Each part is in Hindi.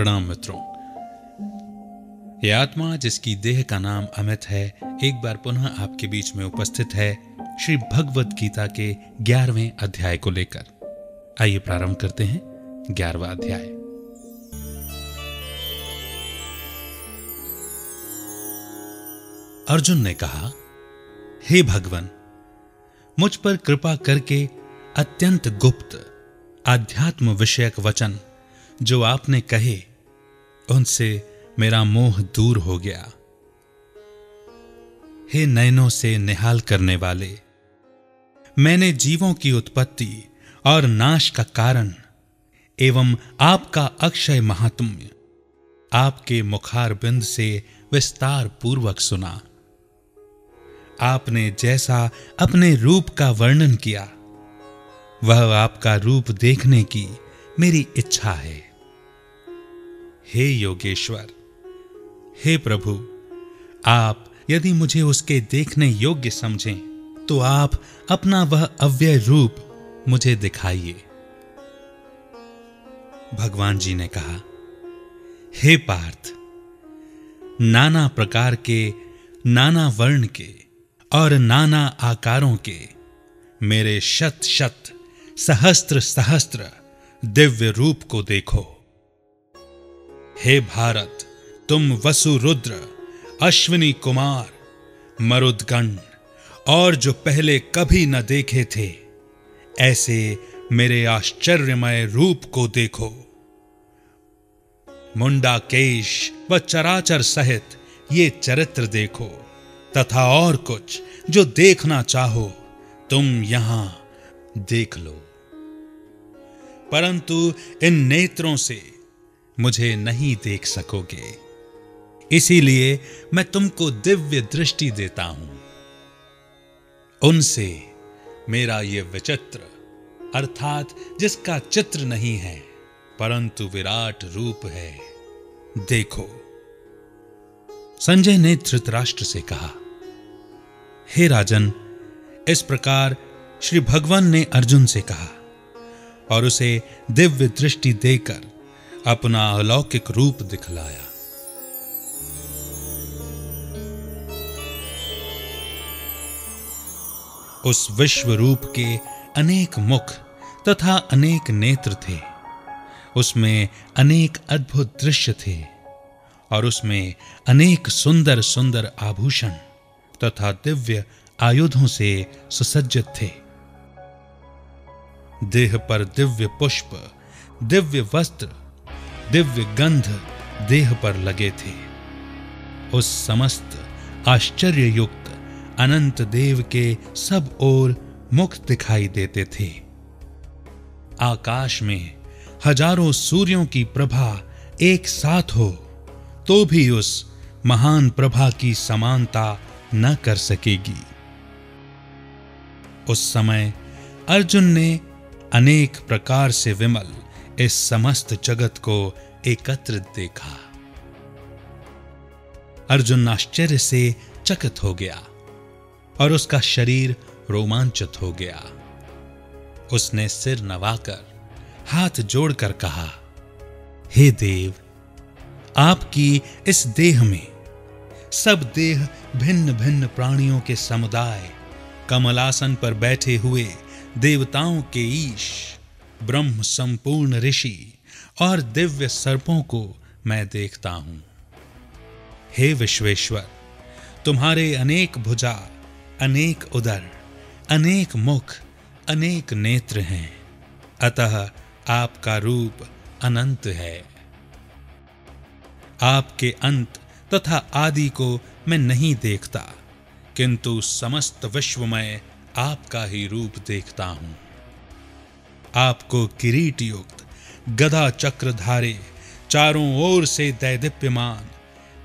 प्रणाम मित्रों। ये आत्मा जिसकी देह का नाम अमित है, एक बार पुनः आपके बीच में उपस्थित है श्री भगवत गीता के ग्यारहवें अध्याय को लेकर। आइए प्रारंभ करते हैं ग्यारहवा अध्याय। अर्जुन ने कहा, हे भगवान, मुझ पर कृपा करके अत्यंत गुप्त आध्यात्म विषयक वचन जो आपने कहे उनसे मेरा मोह दूर हो गया। हे नयनों से निहाल करने वाले, मैंने जीवों की उत्पत्ति और नाश का कारण एवं आपका अक्षय महात्म्य आपके मुखार बिंद से विस्तार पूर्वक सुना। आपने जैसा अपने रूप का वर्णन किया, वह आपका रूप देखने की मेरी इच्छा है। हे योगेश्वर, हे प्रभु, आप यदि मुझे उसके देखने योग्य समझें तो आप अपना वह अव्यय रूप मुझे दिखाइए। भगवान जी ने कहा, हे पार्थ, नाना प्रकार के, नाना वर्ण के और नाना आकारों के मेरे शत शत सहस्त्र सहस्त्र दिव्य रूप को देखो। हे भारत, तुम वसु रुद्र, अश्विनी कुमार, मरुदगण, और जो पहले कभी न देखे थे, ऐसे मेरे आश्चर्यमय रूप को देखो। मुंडा केश व चराचर सहित ये चरित्र देखो, तथा और कुछ जो देखना चाहो, तुम यहाँ देख लो। परंतु इन नेत्रों से मुझे नहीं देख सकोगे। इसीलिए मैं तुमको दिव्य दृष्टि देता हूँ। उनसे मेरा ये विचित्र, अर्थात जिसका चित्र नहीं है, परंतु विराट रूप है। देखो, संजय ने धृतराष्ट्र से कहा, हे राजन, इस प्रकार श्री भगवान ने अर्जुन से कहा और उसे दिव्य दृष्टि देकर अपना अलौकिक रूप दिखलाया। उस विश्व रूप के अनेक मुख तथा अनेक नेत्र थे। उसमें अनेक अद्भुत दृश्य थे और उसमें अनेक सुंदर सुंदर आभूषण तथा दिव्य आयुधों से सुसज्जित थे। देह पर दिव्य पुष्प, दिव्य वस्त्र दिव्य गंध देह पर लगे थे। उस समस्त आश्चर्य युक्त अनंत देव के सब ओर मुख दिखाई देते थे। आकाश में हज़ारों सूर्यों की प्रभा एक साथ हो तो भी उस महान प्रभा की समानता न कर सकेगी। उस समय अर्जुन ने अनेक प्रकार से विमल इस समस्त जगत को एकत्रित देखा। अर्जुन आश्चर्य से चकित हो गया और उसका शरीर रोमांचित हो गया। उसने सिर नवाकर हाथ जोड़कर कहा, हे देव, आपकी इस देह में सब देह भिन्न भिन्न प्राणियों के समुदाय, कमलासन पर बैठे हुए देवताओं के ईश ब्रह्म संपूर्ण ऋषि और दिव्य सर्पों को मैं देखता हूँ। हे विश्वेश्वर, तुम्हारे अनेक भुजा, अनेक उदर, अनेक मुख, अनेक नेत्र हैं। अतः आपका रूप अनंत है। आपके अंत तथा आदि को मैं नहीं देखता, किंतु समस्त विश्व में आपका ही रूप देखता हूँ। आपको किरीट युक्त गदा चक्रधारे, चारों ओर से दैदिप्यमान,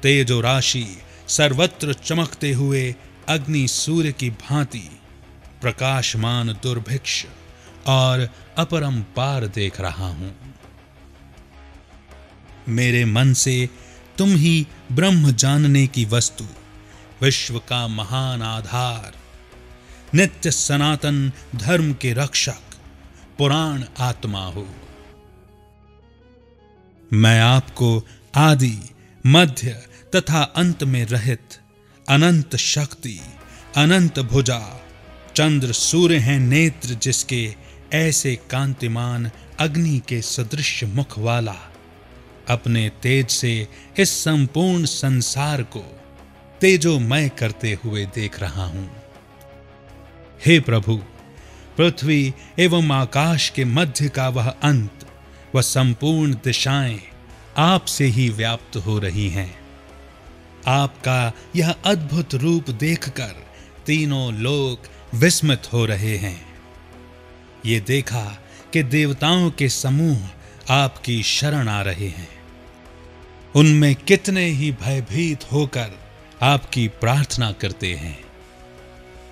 तेजो राशि सर्वत्र चमकते हुए अग्नि सूर्य की भांति प्रकाशमान दुर्भिक्ष और अपरंपार देख रहा हूँ। मेरे मन से तुम ही ब्रह्म जानने की वस्तु, विश्व का महान आधार, नित्य सनातन धर्म के रक्षक पुराण आत्मा हो। मैं आपको आदि, मध्य तथा अंत में रहित अनंत शक्ति, अनंत भुजा, चंद्र, सूर्य हैं नेत्र जिसके ऐसे कांतिमान अग्नि के सदृश मुख वाला। अपने तेज से इस संपूर्ण संसार को तेजोमय करते हुए देख रहा हूँ। हे प्रभु पृथ्वी एवं आकाश के मध्य का वह अंत व संपूर्ण दिशाएँ आपसे ही व्याप्त हो रही हैं। आपका यह अद्भुत रूप देखकर तीनों लोग विस्मित हो रहे हैं। ये देखा कि देवताओं के समूह आपकी शरण आ रहे हैं। उनमें कितने ही भयभीत होकर आपकी प्रार्थना करते हैं।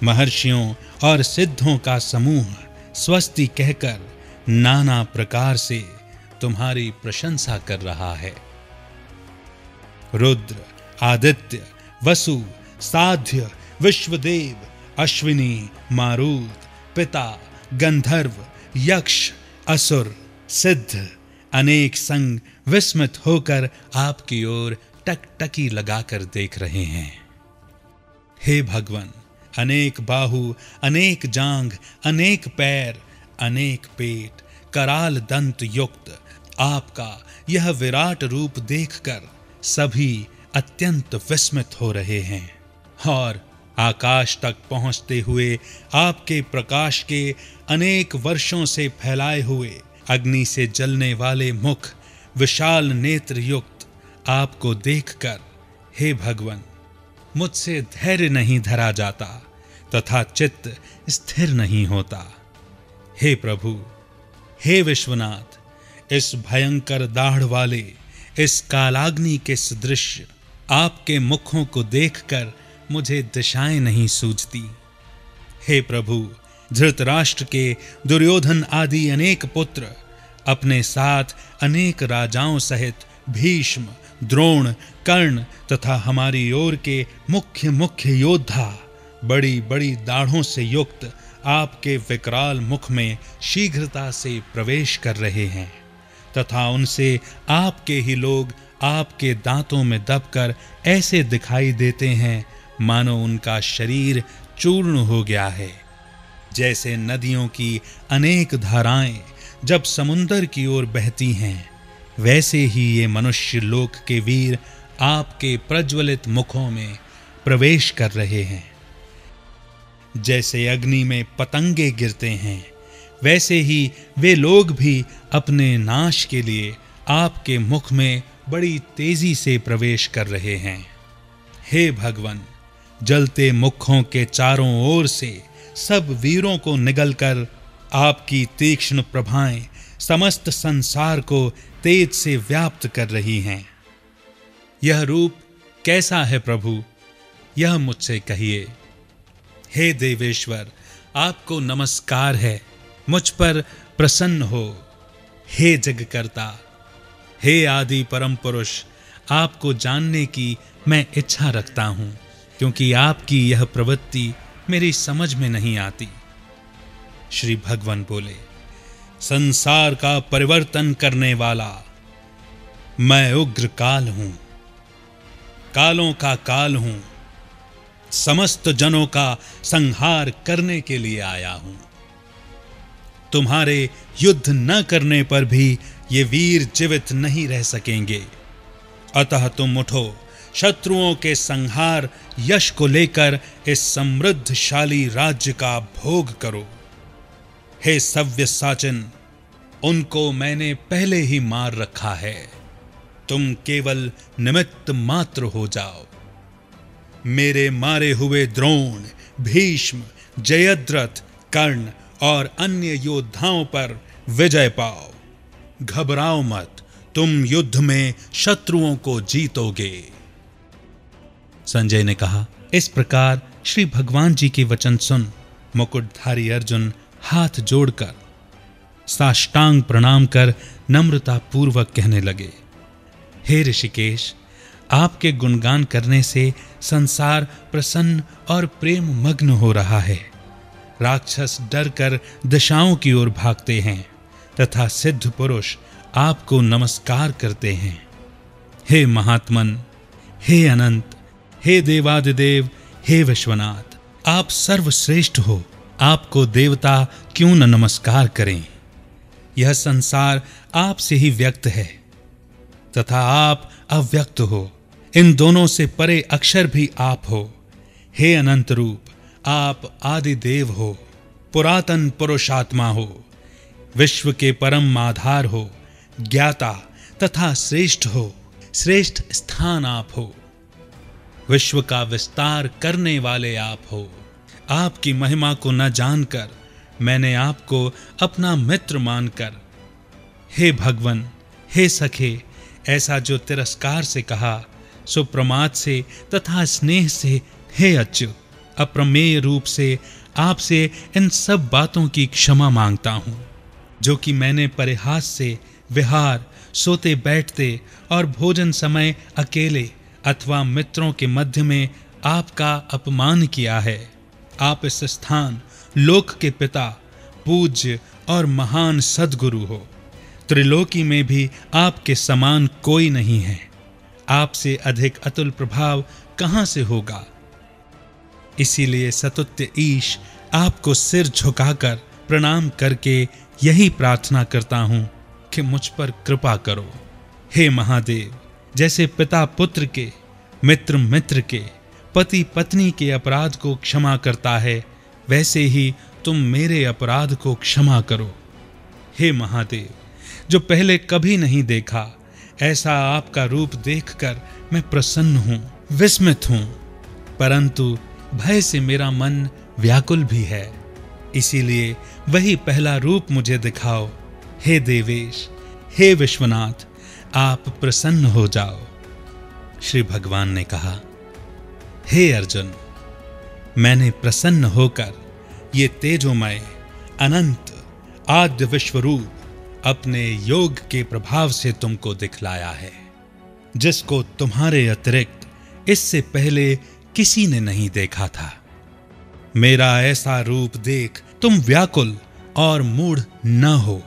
महर्षियों और सिद्धों का समूह स्वस्ति कहकर नाना प्रकार से तुम्हारी प्रशंसा कर रहा है। रुद्र, आदित्य, वसु, साध्य, विश्वदेव, अश्विनी, मारुत, पिता, गंधर्व, यक्ष, असुर, सिद्ध अनेक संग विस्मित होकर आपकी ओर टकटकी लगाकर देख रहे हैं। हे भगवान अनेक बाहु, अनेक जांग अनेक पैर, अनेक पेट, कराल दंत युक्त। आपका यह विराट रूप देखकर सभी अत्यंत विस्मित हो रहे हैं। और आकाश तक पहुँचते हुए आपके प्रकाश के अनेक वर्षों से फैलाए हुए अग्नि से जलने वाले मुख, विशाल नेत्र युक्त, आपको देखकर, हे भगवान मुझसे धैर्य नहीं धरा जाता, तथा चित्त स्थिर नहीं होता। हे प्रभु, हे विश्वनाथ, इस भयंकर दाढ़ वाले, इस कालाग्नि के सदृश, आपके मुखों को देखकर मुझे दिशाएँ नहीं सूझती। हे प्रभु, धृतराष्ट्र के दुर्योधन आदि अनेक पुत्र, अपने साथ अनेक राजाओं सहित भीष्म द्रोण, कर्ण तथा हमारी ओर के मुख्य मुख्य योद्धा, बड़ी बड़ी दाढ़ों से युक्त आपके विकराल मुख में शीघ्रता से प्रवेश कर रहे हैं, तथा उनसे आपके ही लोग आपके दांतों में दबकर ऐसे दिखाई देते हैं, मानो उनका शरीर चूर्ण हो गया है। जैसे नदियों की अनेक धाराएँ जब समुन्दर की ओर बहती हैं वैसे ही ये मनुष्य लोक के वीर आपके प्रज्वलित मुखों में प्रवेश कर रहे हैं। जैसे अग्नि में पतंगे गिरते हैं, वैसे ही वे लोग भी अपने नाश के लिए आपके मुख में बड़ी तेज़ी से प्रवेश कर रहे हैं। हे भगवान, जलते मुखों के चारों ओर से सब वीरों को निगलकर आपकी तीक्ष्ण प्रभाएँ समस्त संसार को तेज से व्याप्त कर रही हैं। यह रूप कैसा है प्रभु? यह मुझसे कहिए। हे देवेश्वर, आपको नमस्कार है। मुझ पर प्रसन्न हो। हे जगकर्ता, हे आदि परम पुरुष आपको जानने की मैं इच्छा रखता हूँ, क्योंकि आपकी यह प्रवृत्ति मेरी समझ में नहीं आती। श्री भगवान बोले संसार का परिवर्तन करने वाला। मैं उग्र काल हूँ, कालों का काल हूँ, समस्त जनों का संहार करने के लिए आया हूँ। तुम्हारे युद्ध न करने पर भी ये वीर जीवित नहीं रह सकेंगे। अतः तुम उठो, शत्रुओं के संहार यश को लेकर इस समृद्धशाली राज्य का भोग करो। हे सव्य साचिन उनको मैंने पहले ही मार रखा है। तुम केवल निमित्त मात्र हो जाओ। मेरे मारे हुए द्रोण, भीष्म, जयद्रथ, कर्ण और अन्य योद्धाओं पर विजय पाओ। घबराओ मत, तुम युद्ध में शत्रुओं को जीतोगे। संजय ने कहा, इस प्रकार श्री भगवान जी के वचन सुन, मुकुटधारी अर्जुन हाथ जोड़कर, साष्टांग प्रणाम कर नम्रता पूर्वक कहने लगे, हे ऋषिकेश, आपके गुणगान करने से संसार प्रसन्न और प्रेम मग्न हो रहा है। राक्षस डर कर दिशाओं की ओर भागते हैं तथा सिद्ध पुरुष आपको नमस्कार करते हैं। हे महात्मन, हे अनंत, हे देवादिदेव, हे विश्वनाथ, आप सर्वश्रेष्ठ हो। आपको देवता क्यों न नमस्कार करें? यह संसार आपसे ही व्यक्त है। तथा आप अव्यक्त हो। इन दोनों से परे अक्षर भी आप हो। हे अनंत रूप, आप आदि देव हो। पुरातन पुरुषात्मा हो। विश्व के परम आधार हो। ज्ञाता तथा श्रेष्ठ हो। श्रेष्ठ स्थान आप हो। विश्व का विस्तार करने वाले आप हो। आपकी महिमा को न जानकर मैंने आपको अपना मित्र मानकर, हे भगवन, हे सखे, ऐसा जो तिरस्कार से कहा, सो प्रमाद से तथा स्नेह से हे अच्युत, अप्रमेय रूप से आपसे इन सब बातों की क्षमा माँगता हूँ। जो कि मैंने परिहास से विहार, सोते बैठते और भोजन समय अकेले अथवा मित्रों के मध्य में आपका अपमान किया है। आप इस स्थान, लोक के पिता, पूज्य और महान सदगुरु हो। त्रिलोकी में भी आपके समान कोई नहीं है। आपसे अधिक अतुल प्रभाव कहाँ से होगा? इसीलिए सतुत्य ईश आपको सिर झुकाकर प्रणाम करके यही प्रार्थना करता हूँ कि मुझ पर कृपा करो। हे महादेव, जैसे पिता पुत्र के, मित्र मित्र के पति पत्नी के अपराध को क्षमा करता है, वैसे ही तुम मेरे अपराध को क्षमा करो। हे महादेव, जो पहले कभी नहीं देखा, ऐसा आपका रूप देखकर मैं प्रसन्न हूँ, विस्मित हूँ। परंतु भय से मेरा मन व्याकुल भी है, इसीलिए वही पहला रूप मुझे दिखाओ। हे देवेश, हे विश्वनाथ, आप प्रसन्न हो जाओ। श्री भगवान ने कहा हे अर्जुन, मैंने प्रसन्न होकर ये तेजोमय, अनंत, आद्य विश्वरूप अपने योग के प्रभाव से तुमको दिखलाया है, जिसको तुम्हारे अतिरिक्त इससे पहले किसी ने नहीं देखा था। मेरा ऐसा रूप देख तुम व्याकुल और मूढ़ न हो।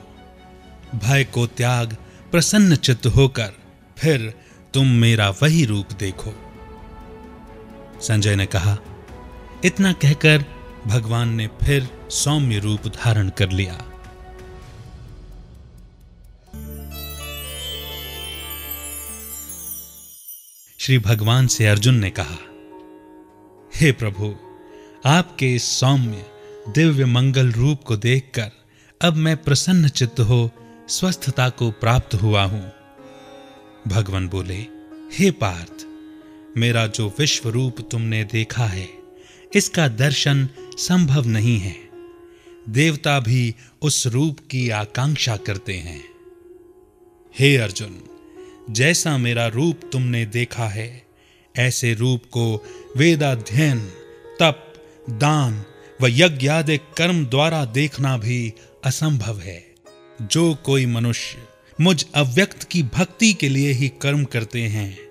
भय को त्याग प्रसन्न चित्त होकर फिर तुम मेरा वही रूप देखो। संजय ने कहा, इतना कहकर भगवान ने फिर सौम्य रूप धारण कर लिया। श्री भगवान से अर्जुन ने कहा, हे प्रभु, आपके इस सौम्य, दिव्य मंगल रूप को देखकर अब मैं प्रसन्न चित्त हो स्वस्थता को प्राप्त हुआ हूँ। भगवान बोले, हे पार्थ मेरा जो विश्व रूप तुमने देखा है, इसका दर्शन संभव नहीं है। देवता भी उस रूप की आकांक्षा करते हैं। हे अर्जुन, जैसा मेरा रूप तुमने देखा है, ऐसे रूप को वेदाध्ययन, तप, दान व यज्ञ आदि कर्म द्वारा देखना भी असंभव है। जो कोई मनुष्य मुझ अव्यक्त की भक्ति के लिए ही कर्म करते हैं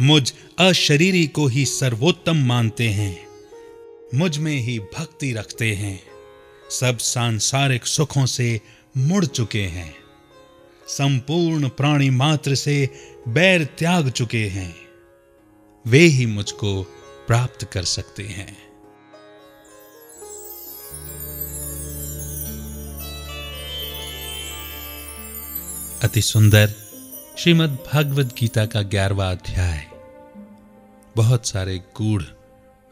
मुझ अशरीरी को ही सर्वोत्तम मानते हैं। मुझमें ही भक्ति रखते हैं। सब सांसारिक सुखों से मुड़ चुके हैं। संपूर्ण प्राणी मात्र से बैर त्याग चुके हैं। वे ही मुझको प्राप्त कर सकते हैं। अति सुंदर श्रीमद् भागवत गीता का ग्यारहवा अध्याय बहुत सारे गूढ़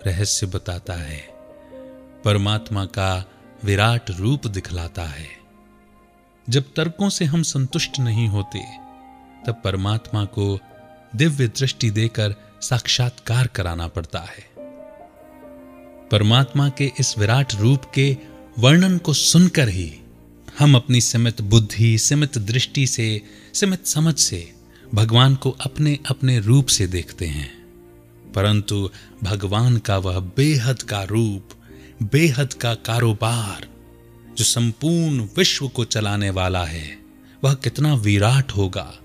रहस्य बताता है। परमात्मा का विराट रूप दिखलाता है। जब तर्कों से हम संतुष्ट नहीं होते, तब परमात्मा को दिव्य दृष्टि देकर साक्षात्कार कराना पड़ता है। परमात्मा के इस विराट रूप के वर्णन को सुनकर ही हम अपनी सीमित बुद्धि, सीमित दृष्टि से, सीमित समझ से भगवान को अपने अपने रूप से देखते हैं। परंतु भगवान का वह बेहद का रूप, बेहद का कारोबार, जो संपूर्ण विश्व को चलाने वाला है, वह कितना विराट होगा,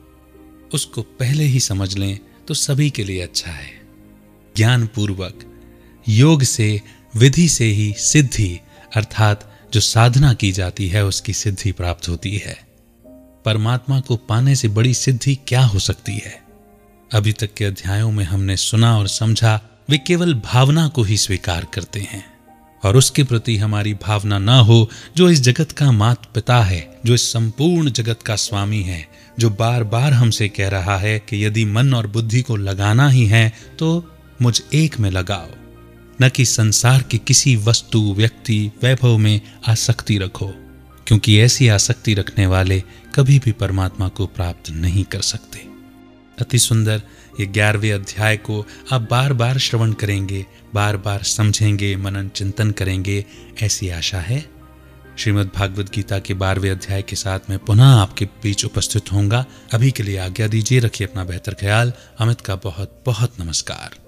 उसको पहले ही समझ लें तो सभी के लिए अच्छा है। ज्ञान पूर्वक योग से, विधि से ही सिद्धि, अर्थात जो साधना की जाती है, उसकी सिद्धि प्राप्त होती है। परमात्मा को पाने से बड़ी सिद्धि क्या हो सकती है? अभी तक के अध्यायों में हमने सुना और समझा, वे केवल भावना को ही स्वीकार करते हैं। और उसके प्रति हमारी भावना न हो, जो इस जगत का मात पिता है, जो इस संपूर्ण जगत का स्वामी है, जो बार बार हमसे कह रहा है कि यदि मन और बुद्धि को लगाना ही है तो मुझ एक में लगाओ। न कि संसार के किसी वस्तु, व्यक्ति, वैभव में आसक्ति रखो, क्योंकि ऐसी आसक्ति रखने वाले कभी भी परमात्मा को प्राप्त नहीं कर सकते। अति सुंदर, ये ग्यारहवें अध्याय को आप बार बार श्रवण करेंगे बार बार समझेंगे, मनन चिंतन करेंगे, ऐसी आशा है? श्रीमद् भागवत गीता के बारहवें अध्याय के साथ मैं पुनः आपके बीच उपस्थित होऊँगा। अभी के लिए आज्ञा दीजिए, रखिए अपना बेहतर ख्याल। अमित का बहुत बहुत नमस्कार।